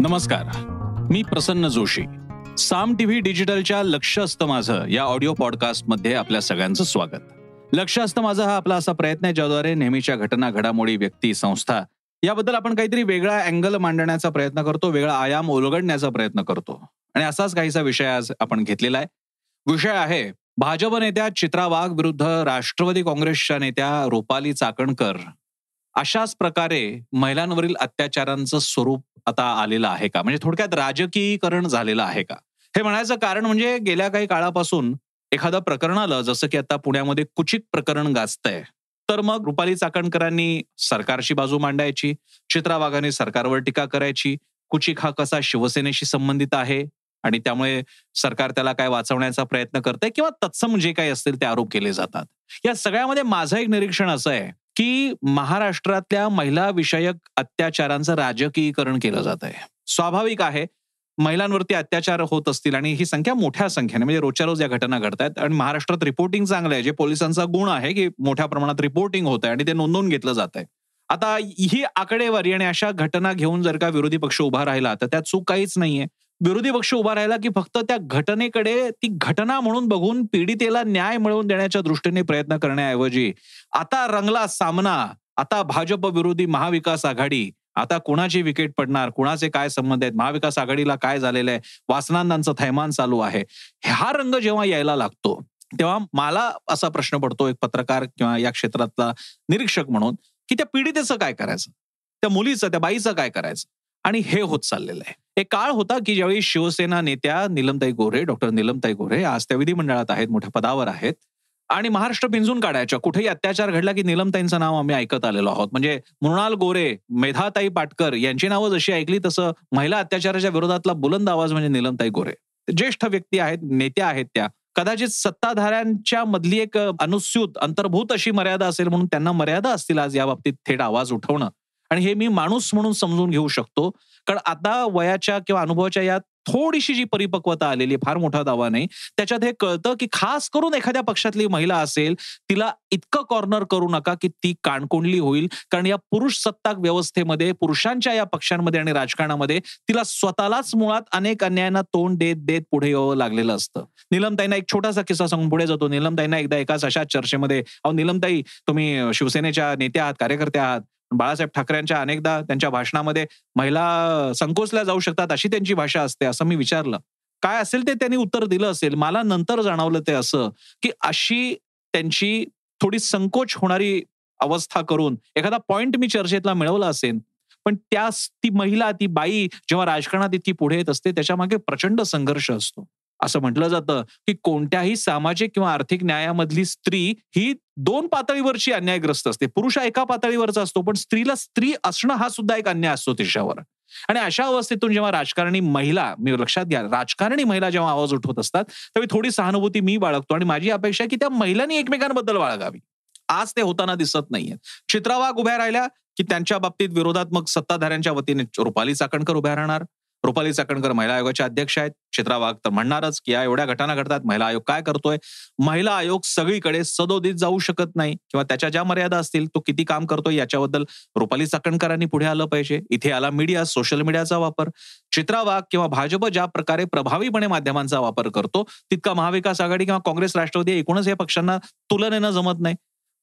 नमस्कार. मी प्रसन्न जोशी. साम टीव्ही डिजिटलच्या लक्ष असतं माझं या ऑडिओ पॉडकास्टमध्ये आपल्या सगळ्यांचं स्वागत. लक्ष असतं माझं हा आपला असा प्रयत्न आहे ज्याद्वारे नेहमीच्या घटना घडामोडी व्यक्ती संस्था याबद्दल आपण काहीतरी वेगळा अँगल मांडण्याचा प्रयत्न करतो वेगळा आयाम ओलगडण्याचा प्रयत्न करतो. आणि असाच काहीसा विषय आज आपण घेतलेला आहे. विषय आहे भाजप नेत्या चित्रा वाघ विरुद्ध राष्ट्रवादी काँग्रेसच्या नेत्या रुपाली चाकणकर. अशाच प्रकारे महिलांवरील अत्याचारांचं स्वरूप आता आलेलं आहे का? म्हणजे थोडक्यात राजकीयकरण झालेलं आहे का? हे म्हणायचं कारण म्हणजे गेल्या काही काळापासून एखादं प्रकरण आलं जसं की आता पुण्यामध्ये कुचित प्रकरण गाजतंय. तर मग रुपाली चाकणकरांनी सरकारची बाजू मांडायची चित्रा वाघाने सरकारवर टीका करायची कुचिक हा कसा शिवसेनेशी संबंधित आहे आणि त्यामुळे सरकार त्याला काय वाचवण्याचा प्रयत्न करतंय किंवा तत्सम जे काही असतील ते आरोप केले जातात. या सगळ्यामध्ये माझं एक निरीक्षण असं आहे की महाराष्ट्रातल्या महिला विषयक अत्याचारांचं राजकीयकरण केलं जात आहे. स्वाभाविक आहे महिलांवरती अत्याचार होत असतील आणि ही संख्या मोठ्या संख्येने म्हणजे रोजच्या रोज या घटना घडत आहेत आणि महाराष्ट्रात रिपोर्टिंग चांगलं आहे जे पोलिसांचा गुण आहे की मोठ्या प्रमाणात रिपोर्टिंग होत आहे आणि ते नोंदवून घेतलं जात आहे. आता ही आकडेवारी आणि अशा घटना घेऊन जर का विरोधी पक्ष उभा राहिला तर त्यात चूक काहीच नाहीये. विरोधी पक्ष उभा राहिला की फक्त त्या घटनेकडे ती घटना म्हणून बघून पीडितेला न्याय मिळवून देण्याच्या दृष्टीने प्रयत्न करण्याऐवजी आता रंगला सामना आता भाजप विरोधी महाविकास आघाडी आता कुणाची विकेट पडणार कुणाचे काय संबंध आहेत महाविकास आघाडीला काय झालेलं आहे वासनांदांचं थैमान चालू आहे हा रंग जेव्हा यायला लागतो तेव्हा मला असा प्रश्न पडतो एक पत्रकार किंवा या क्षेत्रातला निरीक्षक म्हणून की त्या पीडितेचं काय करायचं? त्या मुलीचं त्या बाईचं काय करायचं? आणि हे होत चाललेलं आहे. एक काळ होता की ज्यावेळी शिवसेना नेत्या निलमताई गोरे डॉक्टर निलमताई गोरे आज त्या विधिमंडळात आहेत मोठ्या पदावर आहेत. आणि महाराष्ट्र पिंजून काढायच्या. कुठेही अत्याचार घडला की निलमताईंचं नाव आम्ही ऐकत आलेलो आहोत. म्हणजे मृणाल गोरे मेधाताई पाटकर यांची नावं जशी ऐकली तसं महिला अत्याचाराच्या विरोधातला बुलंद आवाज म्हणजे निलमताई गोरे ज्येष्ठ व्यक्ती आहेत नेत्या आहेत त्या. कदाचित सत्ताधाऱ्यांच्या मधली एक अनुस्यूत अंतर्भूत अशी मर्यादा असेल म्हणून त्यांना मर्यादा असतील आज या बाबतीत थेट आवाज उठवणं. आणि हे मी माणूस म्हणून समजून घेऊ शकतो. कारण आता वयाच्या किंवा अनुभवाच्या या थोडीशी जी परिपक्वता आलेली फार मोठा दावा नाही. त्याच्यात हे कळतं की खास करून एखाद्या पक्षातली महिला असेल तिला इतकं कॉर्नर करू नका की ती काणकोंडली होईल. कारण या पुरुष सत्ताक व्यवस्थेमध्ये पुरुषांच्या या पक्षांमध्ये आणि राजकारणामध्ये तिला स्वतःलाच मुळात अनेक अन्यायांना तोंड देत देत पुढे यावं लागलेलं असतं. निलमताईंना एक छोटासा किस्सा सांगून पुढे जातो. निलमताईंना एकदा एकाच अशा चर्चेमध्ये अहो निलमताई तुम्ही शिवसेनेच्या नेत्या आहात कार्यकर्त्या आहात. बाळासाहेब ठाकरेंच्या अनेकदा त्यांच्या भाषणामध्ये महिला संकोचल्या जाऊ शकतात अशी त्यांची भाषा असते असं मी विचारलं. काय असेल ते त्यांनी उत्तर दिलं असेल मला नंतर जाणवलं ते असं की अशी त्यांची थोडी संकोच होणारी अवस्था करून एखादा पॉइंट मी चर्चेतला मिळवला असेल पण त्या ती महिला ती बाई जेव्हा राजकारणात इतकी पुढे येत असते त्याच्यामागे प्रचंड संघर्ष असतो. असं म्हटलं जातं की कोणत्याही सामाजिक किंवा आर्थिक न्यायामधली स्त्री ही दोन पातळीवरची अन्यायग्रस्त असते. पुरुष एका पातळीवरचा असतो पण स्त्रीला स्त्री असणं हा सुद्धा एक अन्याय असतो तिच्यावर. आणि अशा अवस्थेतून जेव्हा राजकारणी महिला मी लक्षात घ्या राजकारणी महिला जेव्हा आवाज उठवत असतात तेव्हा थोडी सहानुभूती मी बाळगतो आणि माझी अपेक्षा की त्या महिलांनी एकमेकांबद्दल बाळगावी. आज ते होताना दिसत नाहीये. चित्रावाग उभ्या राहिल्या की त्यांच्या बाबतीत विरोधात्मक सत्ताधाऱ्यांच्या वतीने रुपाली चाकणकर उभ्या राहणार. रुपाली चाकणकर महिला आयोगाच्या अध्यक्ष आहेत. क्षेत्रावाग वाघ तर म्हणणारच की या एवढ्या घटना घडतात महिला आयोग काय करतोय? महिला आयोग सगळीकडे सदोदित जाऊ शकत नाही किंवा त्याच्या ज्या मर्यादा असतील तो किती काम करतोय याच्याबद्दल रुपाली चाकणकरांनी पुढे आलं पाहिजे. इथे आला मीडिया सोशल मीडियाचा वापर. चित्रा वाघ किंवा भाजप ज्या प्रकारे प्रभावीपणे माध्यमांचा वापर करतो तितका महाविकास आघाडी किंवा काँग्रेस राष्ट्रवादी एकूणच या पक्षांना तुलनेनं जमत नाही.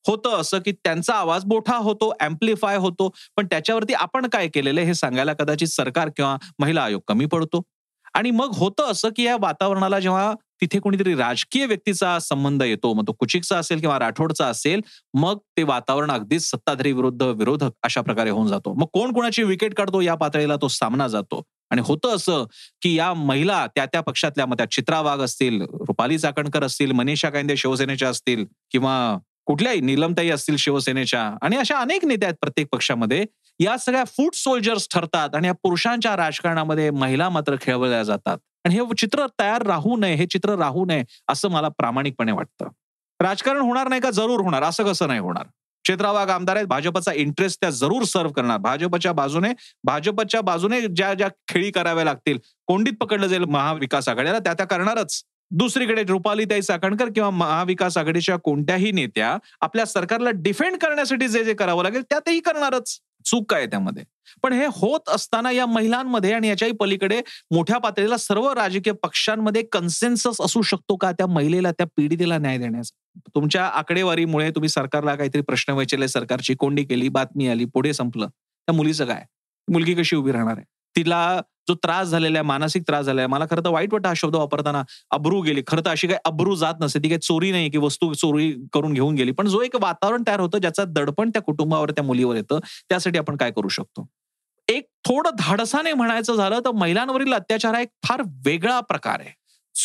होतं असं की त्यांचा आवाज मोठा होतो अँप्लिफाय होतो पण त्याच्यावरती आपण काय केलेलं हे सांगायला कदाचित सरकार किंवा महिला आयोग कमी पडतो. आणि मग होतं असं की या वातावरणाला जेव्हा तिथे कोणीतरी राजकीय व्यक्तीचा संबंध येतो मग तो कुचिकचा असेल किंवा राठोडचा असेल मग ते वातावरण अगदीच सत्ताधारी विरुद्ध विरोधक अशा प्रकारे होऊन जातो. मग कोण कोणाची विकेट काढतो या पातळीला तो सामना जातो. आणि होतं असं की या महिला त्या त्या पक्षातल्या मग त्या चित्रा वाघ असतील रुपाली चाकणकर असतील मनीषा कायंदे शिवसेनेच्या असतील किंवा कुठल्याही नीलमताई असतील शिवसेनेच्या आणि अशा अनेक नेते आहेत प्रत्येक पक्षामध्ये या सगळ्या फूड सोल्जर्स ठरतात आणि या पुरुषांच्या राजकारणामध्ये महिला मात्र खेळवल्या जातात. आणि हे चित्र तयार राहू नये हे चित्र राहू नये असं मला प्रामाणिकपणे वाटतं. राजकारण होणार नाही का? जरूर होणार. असं कसं नाही होणार? क्षेत्रावाग आमदार आहेत. भाजपचा इंटरेस्ट त्या जरूर सर्व करणार. भाजपच्या बाजूने भाजपच्या बाजूने ज्या ज्या खेळी कराव्या लागतील कोंडीत पकडलं जाईल महाविकास आघाडीला त्या त्या करणारच. दुसरीकडे रुपालीताई चाकणकर किंवा महाविकास आघाडीच्या कोणत्याही नेत्या आपल्या सरकारला डिफेंड करण्यासाठी जे जे करावं लागेल त्यातही करणारच. चूक काय त्यामध्ये? पण हे होत असताना या महिलांमध्ये आणि याच्याही पलीकडे मोठ्या पातळीला सर्व राजकीय पक्षांमध्ये कन्सेन्सस असू शकतो का त्या महिलेला त्या पीडितेला न्याय देण्याचा? तुमच्या आकडेवारीमुळे तुम्ही सरकारला काहीतरी प्रश्न विचारले सरकारची कोंडी केली बातमी आली पुढे संपलं. त्या मुलीचं काय? मुलगी कशी उभी राहणार आहे? तिला जो त्रास झालेला आहे मानसिक त्रास झालाय मला खरं तर वाईट वाटतं हा शब्द वापरताना अब्रू गेली. खरं तर अशी काही अब्रू जात नसते ती काही चोरी नाही की वस्तू चोरी करून घेऊन गेली. पण जो एक वातावरण तयार होतं ज्याचा दडपण त्या कुटुंबावर त्या मुलीवर येतं त्यासाठी आपण काय करू शकतो? एक थोडं धाडसाने म्हणायचं झालं तर महिलांवरील अत्याचार हा एक फार वेगळा प्रकार आहे.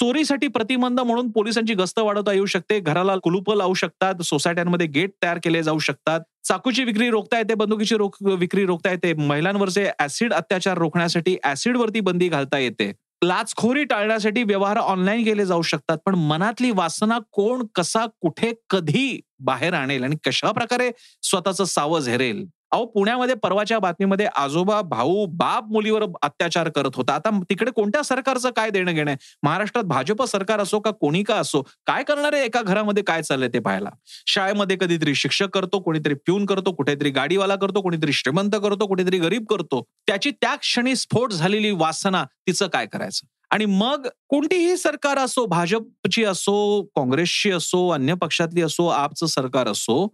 चोरीसाठी प्रतिबंध म्हणून पोलिसांची गस्त वाढवता येऊ शकते. घराला कुलूप लावू शकतात. सोसायट्यांमध्ये गेट तयार केले जाऊ शकतात. चाकूची विक्री रोखता येते. बंदुकीची रोख विक्री रोखता येते. महिलांवरचे ऍसिड अत्याचार रोखण्यासाठी ऍसिडवरती बंदी घालता येते. लाचखोरी टाळण्यासाठी व्यवहार ऑनलाईन केले जाऊ शकतात. पण मनातली वासना कोण कसा कुठे कधी बाहेर आणेल आणि कशा प्रकारे स्वतःचं सावज हेरेल? अहो पुण्यामध्ये परवाच्या बातमीमध्ये आजोबा भाऊ बाप मुलीवर अत्याचार करत होता. आता तिकडे कोणत्या सरकारचं काय देणं घेणं महाराष्ट्रात भाजप सरकार असो का कोणी का असो काय करणार आहे एका घरामध्ये? काय चाललंय ते पाहायला? शाळेमध्ये कधीतरी शिक्षक करतो कोणीतरी प्यून करतो कुठेतरी गाडीवाला करतो कोणीतरी श्रीमंत करतो कोणीतरी गरीब करतो. त्याची त्या क्षणी स्फोट झालेली वासना तिचं काय करायचं? आणि मग कोणतीही सरकार असो भाजपची असो काँग्रेसची असो अन्य पक्षातली असो आपचं सरकार असो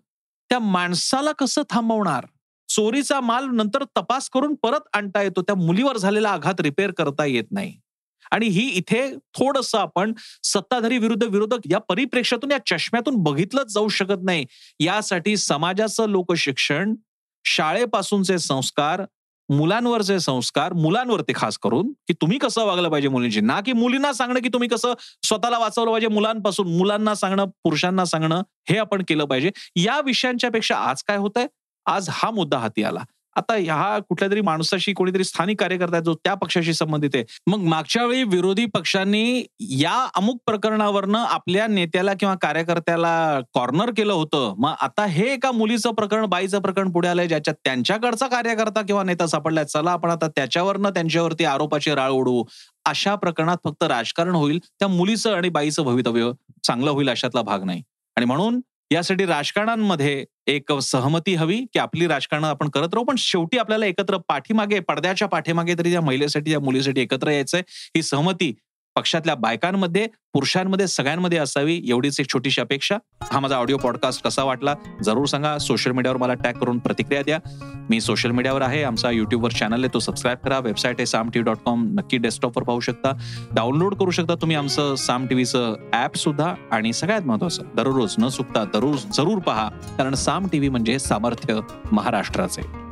त्या माणसाला कसं थांबवणार? चोरीचा माल नंतर तपास करून परत आणता येतो. त्या मुलीवर झालेला आघात रिपेअर करता येत नाही. आणि ही इथे थोडस आपण सत्ताधारी विरुद्ध विरोधक या परिप्रेक्षातून या चष्म्यातून बघितलंच जाऊ शकत नाही. यासाठी समाजाचं लोकशिक्षण शाळेपासूनचे संस्कार मुलांवरचे संस्कार मुलांवरती खास करून की तुम्ही कसं वागलं पाहिजे मुलींची ना की मुलींना सांगणं की तुम्ही कसं स्वतःला वाचवलं पाहिजे मुलांपासून मुलांना सांगणं पुरुषांना सांगणं हे आपण केलं पाहिजे. या विषयांच्या पेक्षा आज काय होत आहे आज हा मुद्दा हाती आला. आता ह्या कुठल्या तरी माणसाशी कोणीतरी स्थानिक कार्यकर्ता जो त्या पक्षाशी संबंधित आहे. मग मागच्या वेळी विरोधी पक्षांनी या अमुक प्रकरणावरनं आपल्या नेत्याला किंवा कार्यकर्त्याला कॉर्नर केलं होतं. मग आता हे एका मुलीचं प्रकरण बाईचं प्रकरण पुढे आलंय ज्याच्यात त्यांच्याकडचा कार्यकर्ता किंवा नेता सापडलाय. चला आपण आता त्याच्यावरनं त्यांच्यावरती आरोपाची राळ ओढू. अशा प्रकरणात फक्त राजकारण होईल. त्या मुलीचं आणि बाईचं भवितव्य चांगलं होईल अशातला भाग नाही. आणि म्हणून यासाठी राजकारणांमध्ये एक सहमती हवी की आपली राजकारण आपण करत राहू. पण शेवटी आपल्याला एकत्र पाठीमागे पडद्याच्या पाठीमागे तरी त्या महिलेसाठी ज्या मुलीसाठी एकत्र यायचंय. ही सहमती पक्षातल्या बायकांमध्ये पुरुषांमध्ये सगळ्यांमध्ये असावी एवढीच एक छोटीशी अपेक्षा. हा माझा ऑडिओ पॉडकास्ट कसा वाटला? जरूर सांगा. सोशल मीडियावर मला टॅग करून प्रतिक्रिया द्या. मी सोशल मीडियावर आहे. आमचा युट्यूबवर चॅनल आहे. तो सबस्क्राईब करा. वेबसाईट आहे साम टी डॉट कॉम नक्की डेस्कटॉपवर पाहू शकता. डाउनलोड करू शकता तुम्ही आमचं साम टीव्हीचं ऍप सुद्धा. आणि सगळ्यात महत्वाचं दररोज न चुकता दररोज जरूर पहा. कारण साम टीव्ही म्हणजे सामर्थ्य महाराष्ट्राचे.